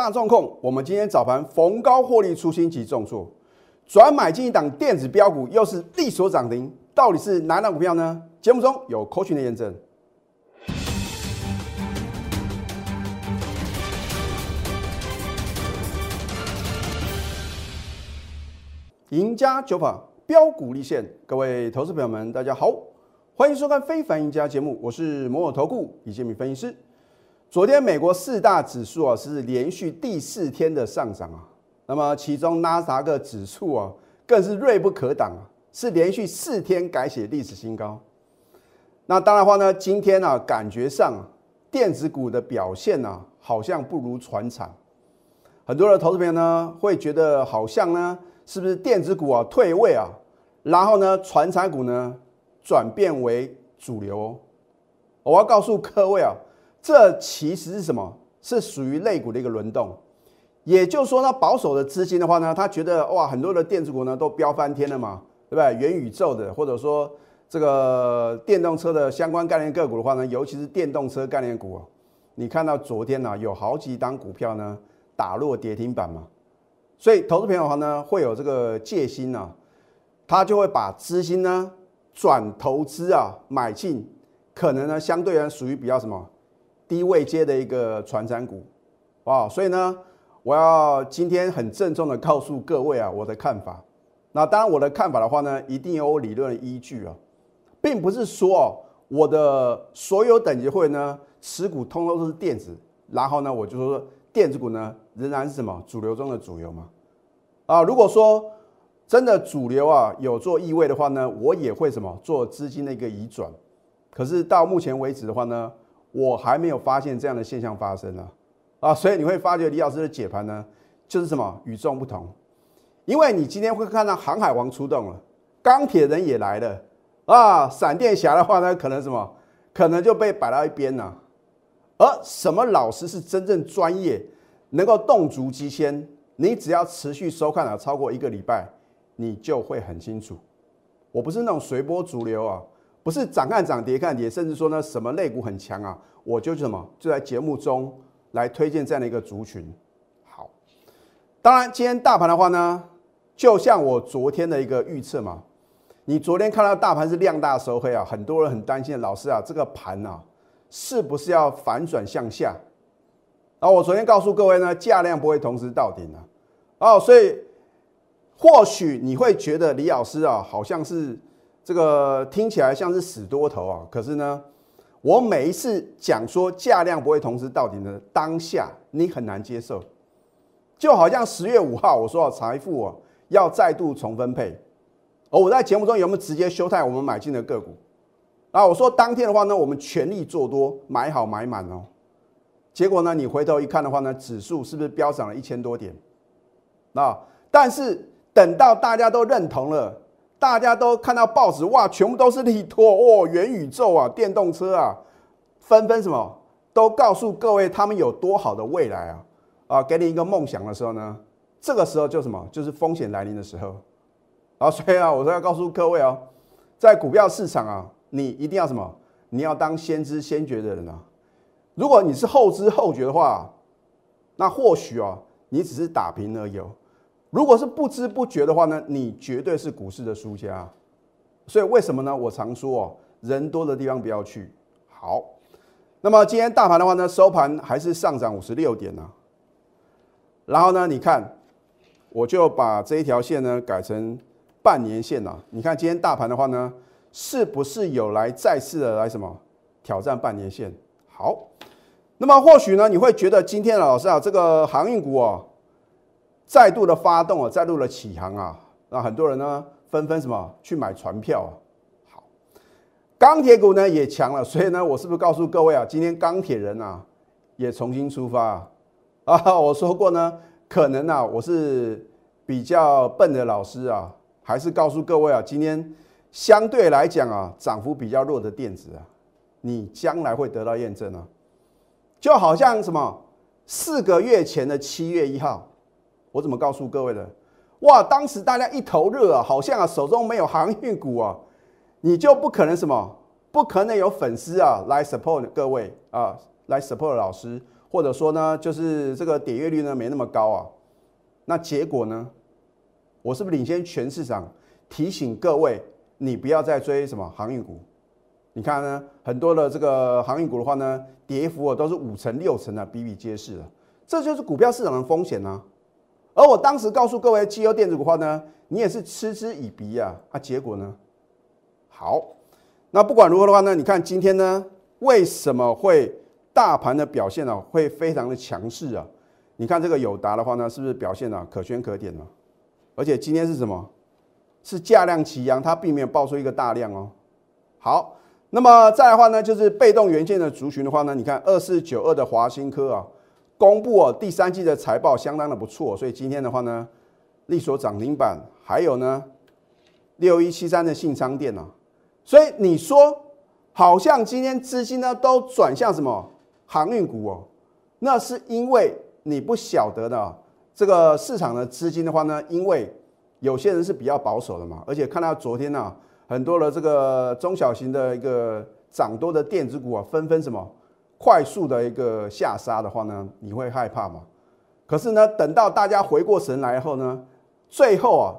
大众控，我们今天早盘逢高获利出新及重挫，转买进一档电子标股，又是力所涨停，到底是哪档股票呢？节目中有 coaching 的验证。赢家酒法标股立现，各位投资朋友们，大家好，欢迎收看《非凡赢家》节目，我是摩尔投顾李建民分析师。昨天美国四大指数啊是连续第四天的上涨啊，那么其中纳斯达克指数啊更是锐不可挡啊，是连续四天改写历史新高。那当然话呢，今天呢感觉上电子股的表现呢好像不如船产，很多的投资朋友呢会觉得好像呢。是不是电子股啊退位啊？然后呢，船产股呢转变为主流？我要告诉各位啊，这其实是什么？是属于类股的一个轮动。也就是说呢，保守的资金的话呢，他觉得哇，很多的电子股呢都飙翻天了嘛，对不对？元宇宙的，或者说这个电动车的相关概念个股的话呢，尤其是电动车概念股，你看到昨天呢有好几档股票呢打落跌停板嘛？所以投资朋友的话呢，会有这个戒心呐，他就会把资金呢转投资啊，买进可能呢相对呢属于比较什么低位接的一个传产股啊。所以呢，我要今天很郑重的告诉各位啊，我的看法。那当然我的看法的话呢，一定有理论依据啊，并不是说哦，我的所有等级会呢持股通通都是电子，然后呢我就说电子股呢。仍然是什么主流中的主流嘛？啊，如果说真的主流啊有做意味的话呢，我也会什么做资金的一个移转。可是到目前为止的话呢，我还没有发现这样的现象发生啊啊，所以你会发觉李老师的解盘呢，就是什么与众不同。因为你今天会看到航海王出动了，钢铁人也来了啊，闪电侠的话呢，可能什么可能就被摆到一边了。而什么老师是真正专业？能够动足机先，你只要持续收看了超过一个礼拜，你就会很清楚。我不是那种随波逐流啊，不是涨看涨跌看跌，甚至说呢什么类股很强啊，我就什么就在节目中来推荐这样的一个族群。好，当然今天大盘的话呢，就像我昨天的一个预测嘛，你昨天看到大盘是量大收黑啊，很多人很担心，老师啊这个盘啊是不是要反转向下？啊，我昨天告诉各位呢，价量不会同时到顶的，哦，所以或许你会觉得李老师啊，好像是这个听起来像是死多头啊，可是呢，我每一次讲说价量不会同时到底的当下，你很难接受，就好像十月五号我说财富啊要再度重分配，而我在节目中有没有直接修态我们买进的个股？啊，我说当天的话呢，我们全力做多，买好买满哦。结果呢？你回头一看的话呢，指数是不是飙涨了一千多点？啊！但是等到大家都认同了，大家都看到报纸哇，全部都是利托哦，元宇宙啊，电动车啊，纷纷什么都告诉各位他们有多好的未来啊！啊，给你一个梦想的时候呢，这个时候就什么？就是风险来临的时候啊！所以啊，我说要告诉各位哦，在股票市场啊，你一定要什么？你要当先知先觉的人啊！如果你是后知后觉的话，那或许啊，你只是打平而已哦。如果是不知不觉的话呢，你绝对是股市的输家。所以为什么呢？我常说哦，人多的地方不要去。好，那么今天大盘的话呢，收盘还是上涨五十六点呢。然后呢，你看，我就把这一条线呢改成半年线了。你看今天大盘的话呢，是不是有来再次的来什么挑战半年线？好。那么或许呢，你会觉得今天老师啊，这个航运股啊，再度的发动啊，再度的起航啊，那很多人呢纷纷什么去买船票啊。好，钢铁股呢也强了，所以呢，我是不是告诉各位啊，今天钢铁人啊也重新出发啊？我说过呢，可能啊，我是比较笨的老师啊，还是告诉各位啊，今天相对来讲啊，涨幅比较弱的电子啊，你将来会得到验证啊。就好像什么四个月前的七月一号，我怎么告诉各位的？哇，当时大家一头热啊，好像啊手中没有航运股啊，你就不可能什么，不可能有粉丝啊来 support 各位啊，来 support 老师，或者说呢，就是这个点阅率呢没那么高啊。那结果呢，我是不是领先全市场？提醒各位，你不要再追什么航运股。你看呢，很多的这个航运股的话呢，跌幅啊都是五成六成的，比比皆是啊。这就是股票市场的风险呢。而我当时告诉各位，绩优电子股的话呢，你也是嗤之以鼻啊。啊，结果呢？好，那不管如何的话呢，你看今天呢，为什么会大盘的表现呢会非常的强势啊？你看这个友达的话呢，是不是表现呢可圈可点呢？而且今天是什么？是价量齐扬，它并没有爆出一个大量哦。好。那么再的话呢，就是被动元件的族群的话呢，你看二四九二的华新科啊，公布哦第三季的财报相当的不错，所以今天的话呢，力所涨停板，还有呢六一七三的信昌电啊，所以你说好像今天资金呢都转向什么航运股哦，那是因为你不晓得的这个市场的资金的话呢，因为有些人是比较保守的嘛，而且看到昨天呢。很多的这个中小型的一个涨多的电子股啊，纷纷什么快速的一个下杀的话呢，你会害怕吗？可是呢，等到大家回过神来后呢，最后啊，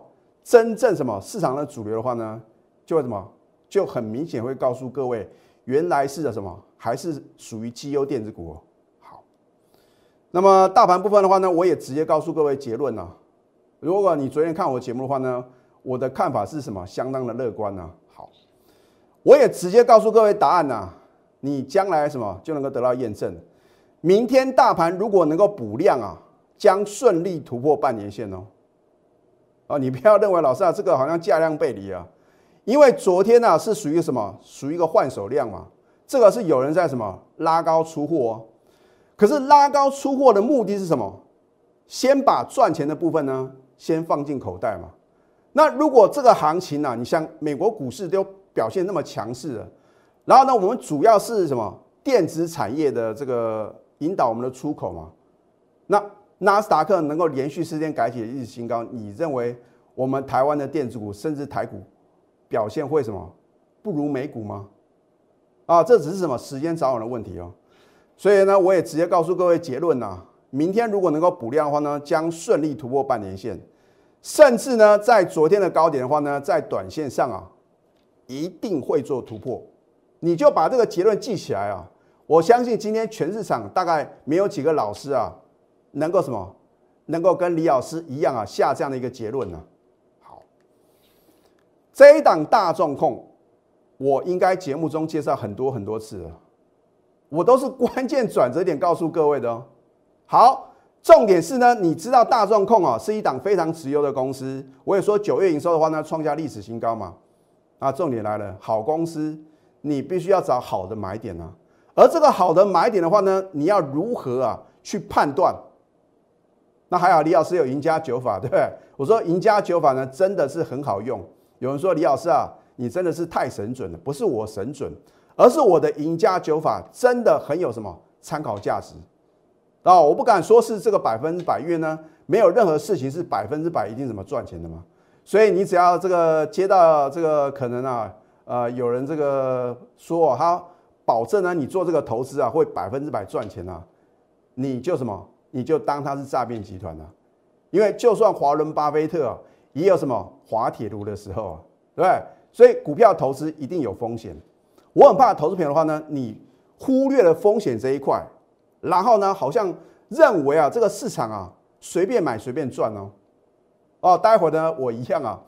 真正什么市场的主流的话呢，就会什么就很明显会告诉各位，原来是的什么还是属于绩优电子股。好，那么大盘部分的话呢，我也直接告诉各位结论了。如果你昨天看我节目的话呢。我的看法是什么？相当的乐观呢。好，我也直接告诉各位答案呐。你将来什么就能够得到验证。明天大盘如果能够补量啊，将顺利突破半年线哦。啊，你不要认为老师啊，这个好像价量背离啊。因为昨天呢是属于什么？属于一个换手量嘛。这个是有人在什么拉高出货。可是拉高出货的目的是什么？先把赚钱的部分呢，先放进口袋嘛。那如果这个行情呢，你像美国股市都表现那么强势了，然后呢，我们主要是什么电子产业的这个引导我们的出口嘛？那纳斯达克能够连续四天改写历史新高，你认为我们台湾的电子股甚至台股表现会什么不如美股吗？啊，这只是什么时间早晚的问题哦。所以呢，我也直接告诉各位结论呐，明天如果能够补量的话呢，将顺利突破半年线。甚至呢，在昨天的高点的话呢，在短线上啊，一定会做突破。你就把这个结论记起来啊！我相信今天全市场大概没有几个老师啊，能够什么，能够跟李老师一样啊，下这样的一个结论呢。好，这一档大众控，我应该节目中介绍很多很多次了，我都是关键转折点告诉各位的哦。好。重点是呢，你知道大众控啊是一档非常直优的公司。我也说九月营收的话呢，创下历史新高嘛。啊，重点来了，好公司你必须要找好的买点啊。而这个好的买点的话呢，你要如何啊去判断？那还好，李老师有赢家九法，对不对？我说赢家九法呢，真的是很好用。有人说李老师啊，你真的是太神准了，不是我神准，而是我的赢家九法真的很有什么参考价值。啊，我不敢说是这个百分之百，因为呢，没有任何事情是百分之百一定怎么赚钱的嘛。所以你只要这个接到这个可能啊，呃，有人这个说他保证呢，你做这个投资啊会百分之百赚钱啊，你就什么，你就当他是诈骗集团了。因为就算华伦巴菲特也有什么滑铁卢的时候啊，对不对？所以股票投资一定有风险。我很怕投资品的话呢，你忽略了风险这一块。然后呢，好像认为啊，这个市场啊，随便买随便赚哦。哦，待会儿呢，我一样啊，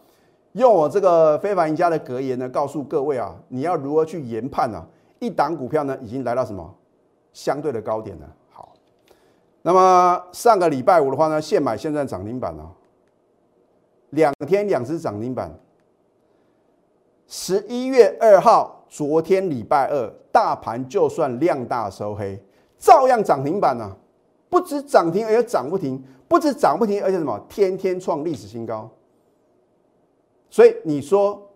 用我这个非凡赢家的格言呢，告诉各位啊，你要如何去研判呢？一档股票呢，已经来到什么相对的高点了。好，那么上个礼拜五的话呢，现买现在涨停板了，两天两只涨停板。十一月二号，昨天礼拜二，大盘就算量大收黑。照样涨停板呢，不止涨停，而且涨不停，不止涨不停，而且什么，天天创历史新高。所以你说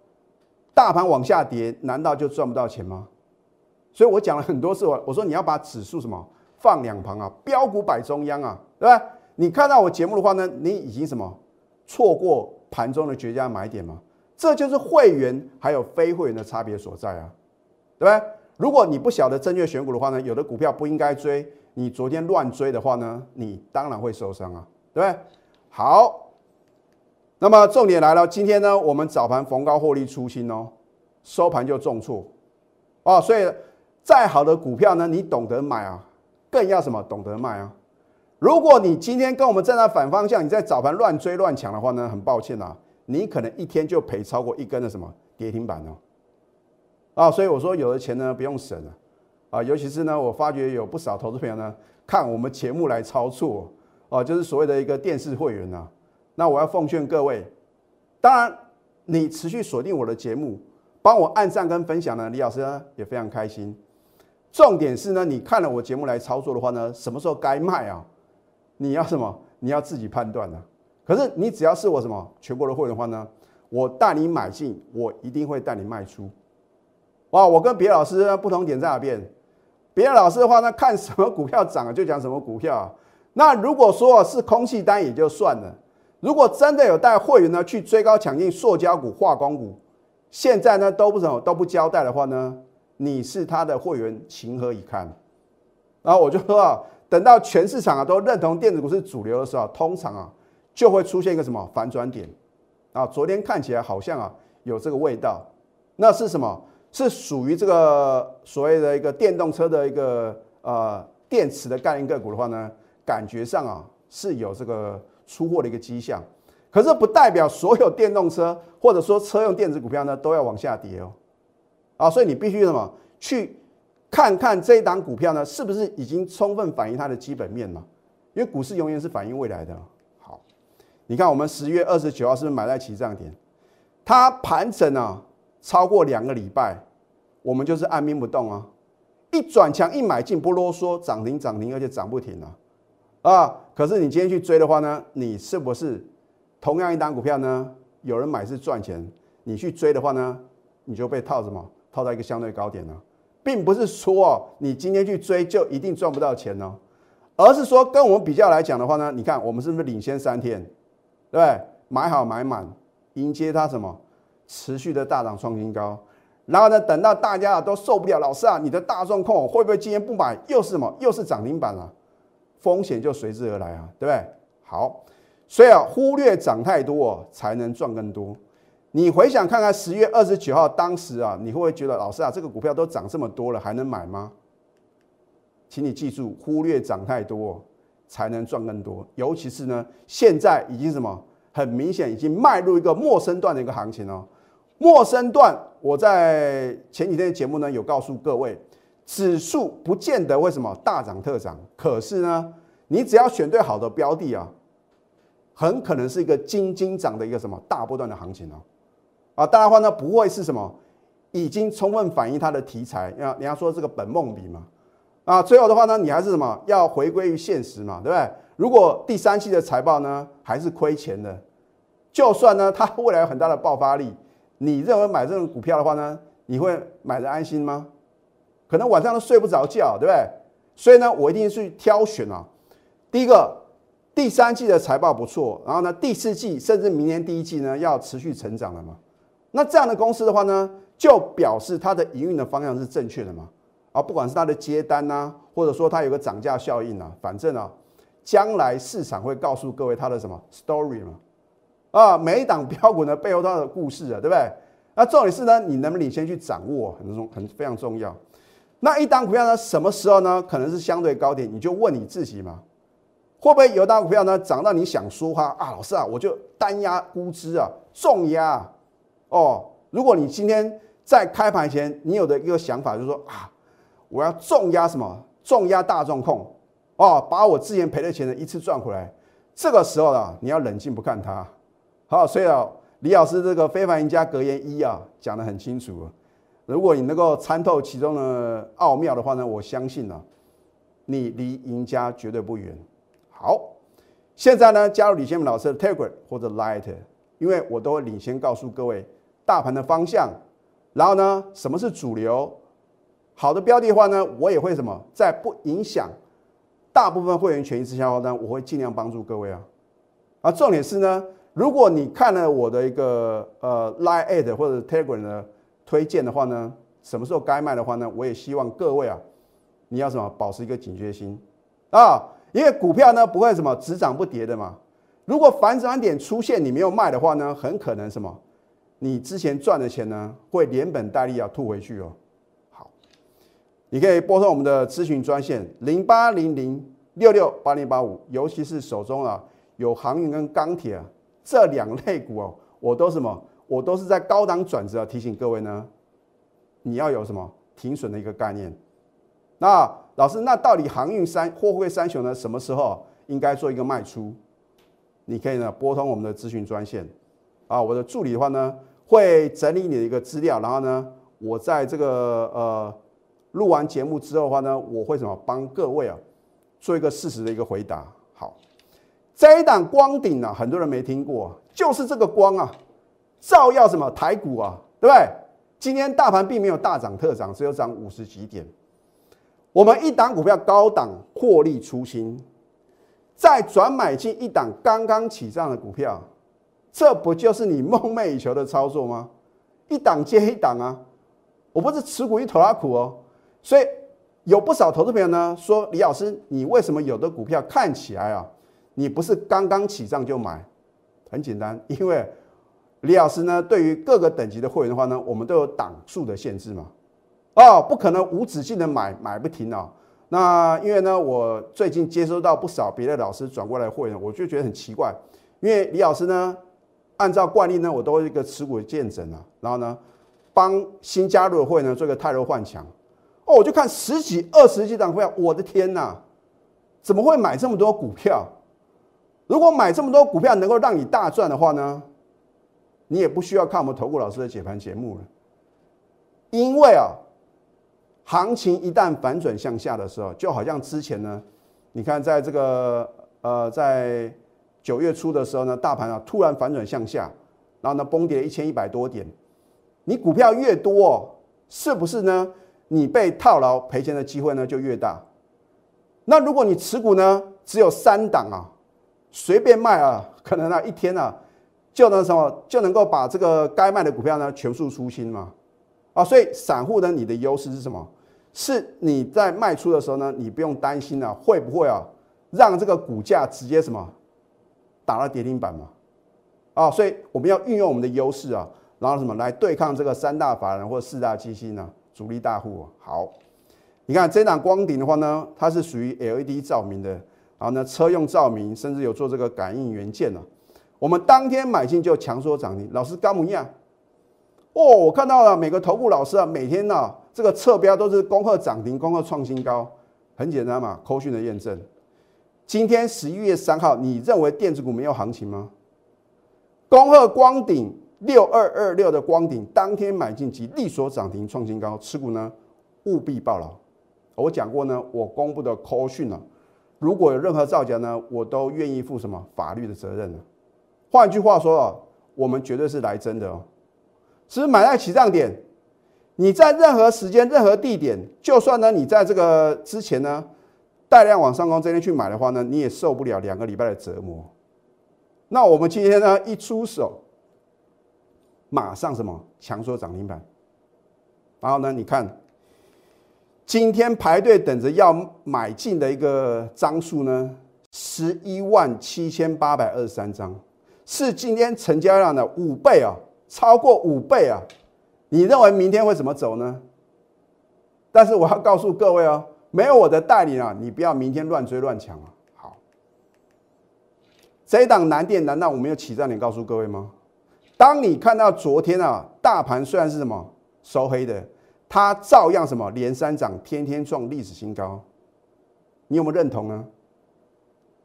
大盘往下跌，难道就赚不到钱吗？所以我讲了很多次，我我说你要把指数什么放两旁啊，标股摆中央啊，对吧？你看到我节目的话呢，你已经什么错过盘中的绝佳买点吗？这就是会员还有非会员的差别所在啊，对不对？如果你不晓得正确选股的话呢，有的股票不应该追，你昨天乱追的话呢，你当然会受伤啊，对不对？好，那么重点来了，今天呢，我们早盘逢高获利出清哦，收盘就重挫哦，所以再好的股票呢，你懂得买啊，更要什么懂得卖啊。如果你今天跟我们站在反方向，你在早盘乱追乱抢的话呢，很抱歉啊，你可能一天就赔超过一根的什么跌停板哦。啊，所以我说有的钱呢不用省了，啊，尤其是呢，我发觉有不少投资朋友呢看我们节目来操作，啊，就是所谓的一个电视会员呐。那我要奉劝各位，当然你持续锁定我的节目，帮我按赞跟分享呢，李老师呢也非常开心。重点是呢，你看了我节目来操作的话呢，什么时候该卖啊？你要什么？你要自己判断的。可是你只要是我什么全国的会员的话呢，我带你买进，我一定会带你卖出。哇，我跟别老师不同点在哪边？别老师的话呢，看什么股票涨了就讲什么股票啊。那如果说是空气单也就算了，如果真的有带会员呢去追高抢进塑胶股、化工股，现在呢都不怎么都不交代的话呢，你是他的会员，情何以堪？然后我就说啊，等到全市场啊都认同电子股是主流的时候，通常啊就会出现一个什么反转点啊？昨天看起来好像啊有这个味道，那是什么？是属于这个所谓的一个电动车的一个呃电池的概念个股的话呢，感觉上啊是有这个出货的一个迹象，可是不代表所有电动车或者说车用电子股票呢都要往下跌哦，啊，所以你必须什么去看看这一档股票呢是不是已经充分反映它的基本面了，因为股市永远是反映未来的。好，你看我们十月二十九号是不是买在起涨点？它盘整啊。超过两个礼拜，我们就是按兵不动啊！一转强一买进不啰嗦，涨停涨停，而且涨不停啊！啊！可是你今天去追的话呢，你是不是同样一单股票呢？有人买是赚钱，你去追的话呢，你就被套什么？套在一个相对高点呢？并不是说哦你今天去追就一定赚不到钱哦，而是说跟我们比较来讲的话呢，你看我们是不是领先三天？对不对？买好买满，迎接它什么？持续的大涨创新高，然后呢，等到大家啊都受不了，老师啊，你的大众控会不会今天不买又是什么？又是涨停板啊？风险就随之而来啊，对不对？好，所以啊，忽略涨太多才能赚更多。你回想看看十月二十九号当时啊，你会不会觉得老师啊，这个股票都涨这么多了，还能买吗？请你记住，忽略涨太多才能赚更多。尤其是呢，现在已经什么？很明显已经迈入一个陌生段的一个行情哦。陌生段，我在前几天的节目呢有告诉各位，指数不见得为什么大涨特涨，可是呢，你只要选对好的标的啊，很可能是一个金金涨的一个什么大波段的行情哦。啊，当然话呢不会是什么已经充分反映它的题材，要你要说这个本梦比嘛。啊，最后的话呢，你还是什么要回归于现实嘛，对不对？如果第三期的财报呢还是亏钱的，就算呢它未来有很大的爆发力。你认为买这种股票的话呢，你会买的安心吗？可能晚上都睡不着觉，对不对？所以呢，我一定去挑选啊。第一个，第三季的财报不错，然后呢，第四季甚至明年第一季呢要持续成长了嘛。那这样的公司的话呢，就表示它的营运的方向是正确的嘛。啊，不管是它的接单呐，或者说它有个涨价效应啊，反正啊，将来市场会告诉各位它的什么 story 嘛。啊，每一档标股呢背后它的故事啊，对不对？那重点是呢，你能不能领先去掌握，很重很非常重要。那一档股票呢，什么时候呢？可能是相对高点，你就问你自己嘛，会不会有档股票呢涨到你想说话啊，老师啊，我就单压估值啊，重压哦。如果你今天在开盘前，你有的一个想法就是说啊，我要重压什么？重压大众控哦，把我之前赔的钱呢一次赚回来。这个时候呢，你要冷静不看它。好，所以啊，李老师这个非凡赢家格言一啊，讲得很清楚。如果你能够参透其中的奥妙的话呢，我相信呢，你离赢家绝对不远。好，现在呢，加入李先明老师的 Telegram 或者 Light，因为我都会领先告诉各位大盘的方向，然后呢，什么是主流，好的标的的话呢，我也会什么，在不影响大部分会员权益之下的话呢，我会尽量帮助各位啊。啊，重点是呢。如果你看了我的一个呃 Line Ad 或者 Telegram 的推荐的话呢，什么时候该卖的话呢？我也希望各位啊，你要什么保持一个警觉心啊，因为股票呢不会什么只涨不跌的嘛。如果反转点出现你没有卖的话呢，很可能什么，你之前赚的钱呢会连本带利要吐回去哦。好，你可以拨通我们的咨询专线零八零零六六八零八五，尤其是手中啊有航运跟钢铁啊这两类股哦，我都什么，我都是在高档转折，提醒各位呢，你要有什么停损的一个概念。那老师，那到底航运三货柜三雄呢，什么时候应该做一个卖出？你可以呢拨通我们的咨询专线，啊，我的助理的话呢会整理你的一个资料，然后呢，我在这个呃录完节目之后的话呢，我会什么帮各位啊做一个事实的一个回答。好，这一档光顶啊，很多人没听过，就是这个光啊，照耀什么台股啊，对不对？今天大盘并没有大涨特涨，只有涨五十几点。我们一档股票高档获利出清。再转买进一档刚刚起涨的股票，这不就是你梦寐以求的操作吗？一档接一档啊！我不是持股一头拉苦哦，所以有不少投资朋友呢说：“李老师，你为什么有的股票看起来啊，你不是刚刚起涨就买？”很简单，因为李老师呢，对于各个等级的会员的话呢，我们都有档数的限制嘛。哦，不可能无止境的买，买不停啊。那因为呢，我最近接收到不少别的老师转过来会员，我就觉得很奇怪。因为李老师呢，按照惯例呢，我都一个持股见证啊，然后呢，帮新加入的会员呢做一个泰弱换强。哦，我就看十几、二十几档股票，我的天哪，怎么会买这么多股票？如果买这么多股票能够让你大赚的话呢，你也不需要看我们投顾老师的解盘节目了，因为啊。行情一旦反转向下的时候，就好像之前呢，你看在这个呃，在九月初的时候呢，大盘啊突然反转向下，然后呢崩跌一千一百多点，你股票越多，是不是呢？你被套牢赔钱的机会呢就越大。那如果你持股呢只有三档啊，随便卖啊，可能啊一天啊就能什么就能够把这个该卖的股票呢全数出清嘛？啊，所以散户呢，你的优势是什么？是你在卖出的时候呢，你不用担心啊，会不会啊让这个股价直接什么打到跌停板嘛？啊，所以我们要运用我们的优势啊，然后什么来对抗这个三大法人或四大基金呢？主力大户好，你看这档光顶的话呢，它是属于 LED 照明的，然后呢车用照明，甚至有做这个感应元件呢。我们当天买进就强说涨停，老师高木亚哦，我看到了每个头部老师啊，每天呢。这个侧标都是恭贺涨停，恭贺创新高，很简单嘛，扣讯的验证。今天十一月三号，你认为电子股没有行情吗？恭贺光顶六二二六的光顶，当天买进即力所涨停创新高，持股呢务必报牢。我讲过呢，我公布的扣讯呢，如果有任何造假呢，我都愿意负什么法律的责任呢？换句话说啊，我们绝对是来真的哦，是买在起涨点。你在任何时间、任何地点，就算呢，你在这个之前呢，带量往上攻，这边去买的话呢，你也受不了两个礼拜的折磨。那我们今天呢，一出手，马上什么强缩涨停板，然后呢，你看今天排队等着要买进的一个张数呢，十一万七千八百二十三张，是今天成交量的五倍啊，超过五倍啊。你认为明天会怎么走呢？但是我要告诉各位哦，没有我的带领啊，你不要明天乱追乱抢啊。好，这一档难电难道我没有起站点告诉各位吗？当你看到昨天啊，大盘虽然是什么收黑的，它照样什么连三涨，天天创历史新高，你有没有认同呢？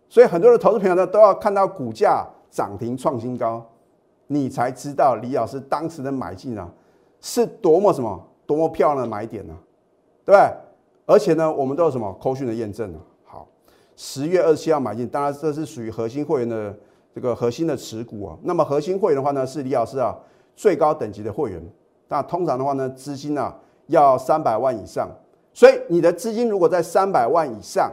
所以很多的投资朋友呢，都要看到股价涨停创新高，你才知道李老师当时的买进啊。是多么什么多么漂亮的买点呢？对不对？而且呢，我们都有什么扣讯的验证啊？好，十月二十七号买进，当然这是属于核心会员的这个核心的持股啊。那么核心会员的话呢，是李老师啊最高等级的会员。那通常的话呢，资金啊要三百万以上。所以你的资金如果在三百万以上，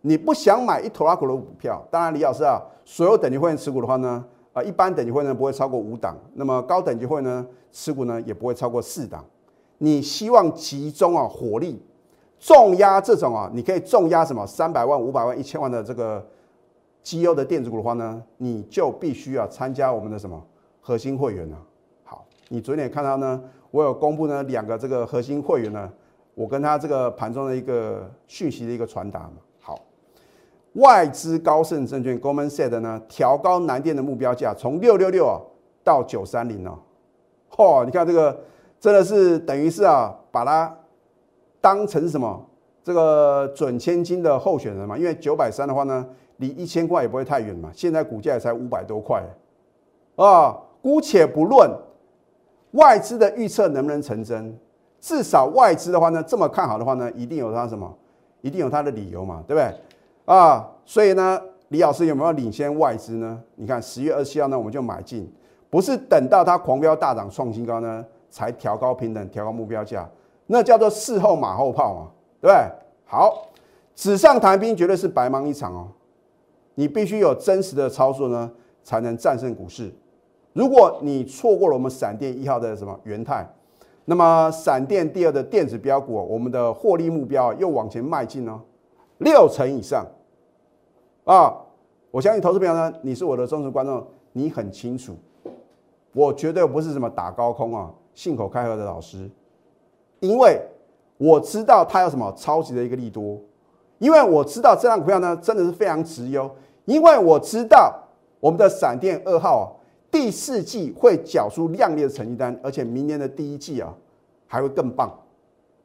你不想买一头拉股的股票，当然李老师啊，所有等级会员持股的话呢。啊，一般等级会呢不会超过五档，那么高等级会呢持股呢也不会超过四档。你希望集中啊火力，重压这种啊，你可以重压什么三百万、五百万、一千万的这个绩优的电子股的话呢，你就必须要参加我们的什么核心会员呢？好，你昨天也看到呢，我有公布呢两个这个核心会员呢，我跟他这个盘中的一个讯息的一个传达嘛。外资高盛证券 Goldman Sachs 呢调高南电的目标价从六六六啊到九三零哦，嚯，你看这个真的是等于是啊把它。当成什么这个准千金的候选人嘛？因为九百三的话呢，离一千块也不会太远嘛。现在股价才五百多块啊。姑且不论外资的预测能不能成真，至少外资的话呢，这么看好的话呢，一定有它什么？一定有它的理由嘛，对不对？啊，所以呢，李老师有没有领先外资呢？你看十月二十七号呢，我们就买进，不是等到它狂飙大涨创新高呢，才调高平等调高目标价。那叫做事后马后炮嘛，对不对？好，纸上谈兵绝对是白忙一场哦。你必须有真实的操作呢，才能战胜股市。如果你错过了我们闪电一号的什么元泰，那么闪电第二的电子标股，我们的获利目标又往前迈进呢，六成以上啊！我相信投资朋友呢，你是我的忠实观众，你很清楚，我绝对不是什么打高空啊，信口开河的老师。因为我知道它有什么超级的一个利多，因为我知道这张股票呢真的是非常值优，因为我知道我们的闪电二号啊第四季会缴出亮丽的成绩单，而且明年的第一季啊还会更棒。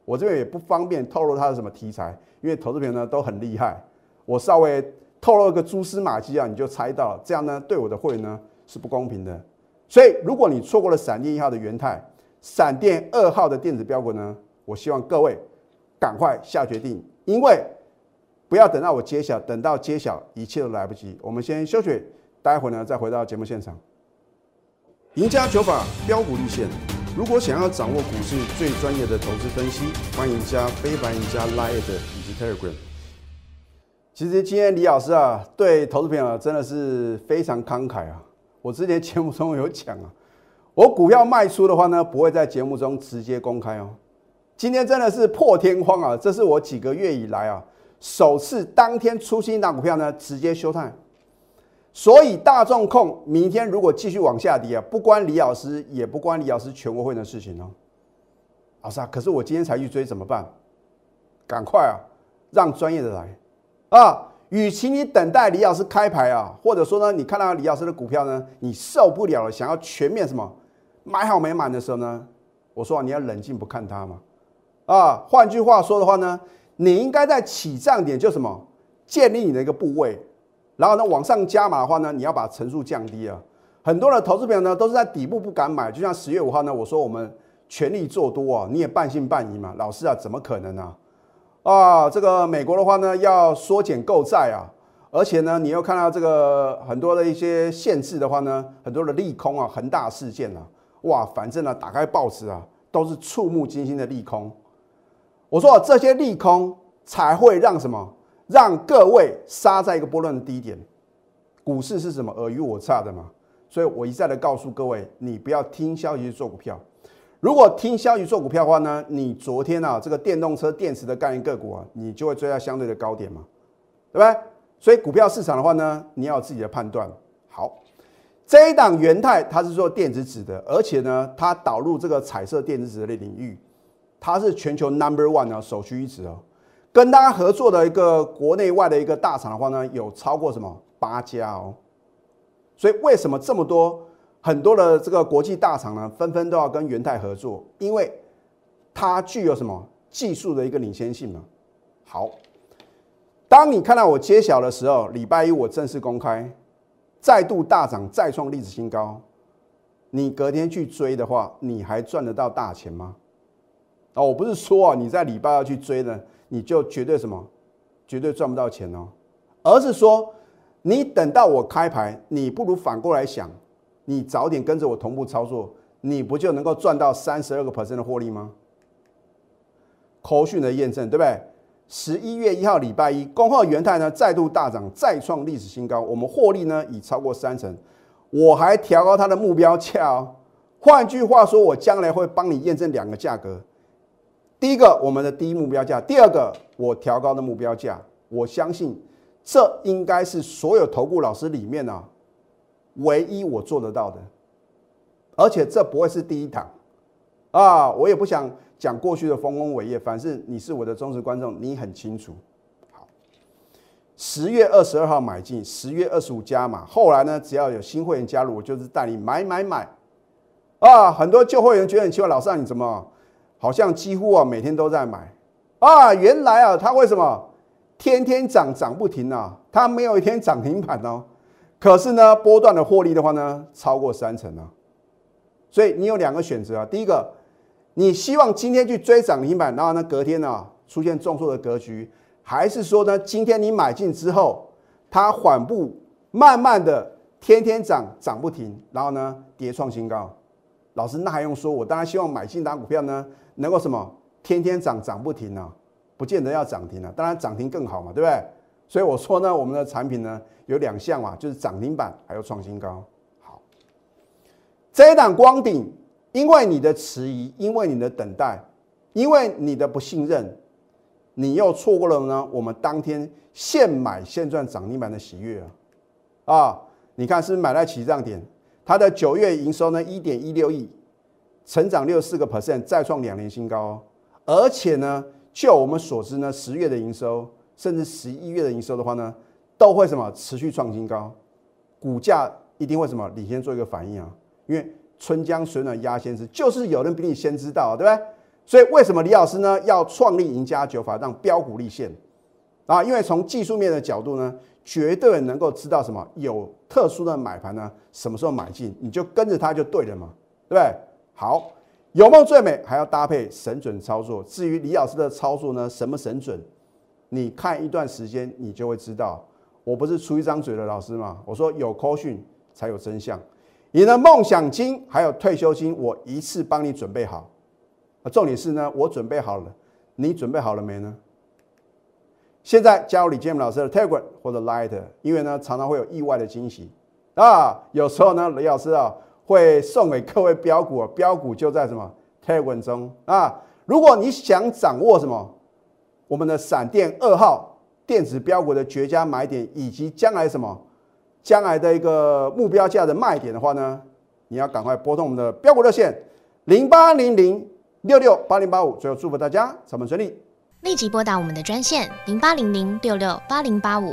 我这边也不方便透露它的什么题材，因为投资朋友呢都很厉害，我稍微透露一个蛛丝马迹啊，你就猜到了，这样呢对我的会员呢是不公平的。所以如果你错过了闪电一号的元泰，闪电二号的电子标股呢？我希望各位赶快下决定，因为不要等到我揭晓，等到揭晓一切都来不及。我们先休息，待会呢再回到节目现场。赢家九法标股立线，如果想要掌握股市最专业的投资分析，欢迎加非凡、赢家 Line 以及 Telegram。其实今天李老师啊，对投资朋友真的是非常慷慨啊！我之前节目中有讲啊。我股票卖出的话呢，不会在节目中直接公开哦。今天真的是破天荒啊！这是我几个月以来啊，首次当天出新一档股票呢，直接休探。所以大众控明天如果继续往下跌啊，不关李老师，也不关李老师全国会的事情哦。老师啊，可是我今天才去追怎么办？赶快啊，让专业的来啊！与其你等待李老师开牌啊，或者说呢，你看到李老师的股票呢，你受不了了，想要全面什么？买好没满的时候呢，我说你要冷静不看它嘛，啊，换句话说的话呢，你应该在起涨点就什么建立你的一个部位，然后呢往上加码的话呢，你要把层数降低啊。很多的投资朋友呢都是在底部不敢买，就像十月五号呢，我说我们全力做多啊，你也半信半疑嘛，老师啊，怎么可能呢？啊，啊这个美国的话呢要缩减购债啊，而且呢你又看到这个很多的一些限制的话呢，很多的利空啊，恒大事件啊。哇，反正呢，打开报纸啊，都是触目惊心的利空。我说这些利空才会让什么？让各位杀在一个波段的低点。股市是什么？尔虞我诈的嘛。所以我一再的告诉各位，你不要听消息去做股票。如果听消息做股票的话呢，你昨天啊，这个电动车电池的概念个股啊，你就会追到相对的高点嘛，对不对？所以股票市场的话呢，你要有自己的判断。好。这一档元泰，它是做电子纸的，而且呢，它导入这个彩色电子纸的领域，它是全球 number one 啊，首屈一指哦。跟大家合作的一个国内外的一个大厂的话呢，有超过什么八家哦。所以为什么这么多很多的这个国际大厂呢，纷纷都要跟元泰合作？因为它具有什么技术的一个领先性嘛。好，当你看到我揭晓的时候，礼拜一我正式公开。再度大涨，再创历史新高，你隔天去追的话，你还赚得到大钱吗？啊，我不是说啊，你在礼拜二去追呢，你就绝对什么，绝对赚不到钱哦，而是说，你等到我开牌，你不如反过来想，你早点跟着我同步操作，你不就能够赚到三十二个 percent 的获利吗？口讯的验证，对不对？十一月一号礼拜一，恭贺元泰呢再度大涨，再创历史新高。我们获利呢已超过三成，我还调高它的目标价哦。换句话说，我将来会帮你验证两个价格：第一个，我们的第一目标价；第二个，我调高的目标价。我相信这应该是所有投顾老师里面呢，唯一我做得到的。而且这不会是第一堂啊！我也不想讲过去的丰功伟业，反正你是我的忠实观众，你很清楚。好，十月二十二号买进，十月二十五加码，后来呢，只要有新会员加入，我就是带你买买买。啊，很多旧会员觉得很奇怪，老师你怎么好像几乎啊每天都在买啊？原来啊，他为什么天天涨涨不停啊？他没有一天涨停板哦。可是呢，波段的获利的话呢，超过三成啊。所以你有两个选择啊，第一个，你希望今天去追涨停板，然后呢隔天呢出现重挫的格局，还是说呢今天你买进之后，它缓步慢慢的天天涨涨不停，然后呢跌创新高？老师那还用说？我当然希望买进打股票呢能够什么天天涨涨不停啊，不见得要涨停啊，当然涨停更好嘛，对不对？所以我说呢，我们的产品呢有两项嘛，就是涨停板还有创新高。好这一档光顶，因为你的迟疑，因为你的等待，因为你的不信任，你又错过了呢？我们当天现买现赚涨停板的喜悦啊！啊，你看是不是买在起涨点？它的九月营收呢，一点一六亿，成长六四个 percent，再创两年新高。而且呢，就我们所知呢，十月的营收，甚至十一月的营收的话呢，都会什么持续创新高，股价一定会什么领先做一个反应啊！因为春江水暖鸭先知，就是有人比你先知道，对不对？所以为什么李老师呢要创立赢家九法，让标股立现啊？因为从技术面的角度呢，绝对能够知道什么有特殊的买盘呢，什么时候买进，你就跟着它就对了嘛，对不对？好，有梦最美，还要搭配神准操作。至于李老师的操作呢，什么神准？你看一段时间，你就会知道。我不是出一张嘴的老师嘛，我说有科讯才有真相。你的梦想金还有退休金，我一次帮你准备好。啊，重点是呢，我准备好了，你准备好了没呢？现在加入李建明老师的 Telegram 或者 Light，因为呢常常会有意外的惊喜啊。有时候呢，李老师啊会送给各位标股，标股就在什么 Telegram 中啊。如果你想掌握什么我们的闪电二号电子标股的绝佳买点，以及将来什么？将来的一个目标价的卖点的话呢，你要赶快拨通我们的标股热线零八零零六六八零八五。最后祝福大家上班顺利，立即拨打我们的专线零八零零六六八零八五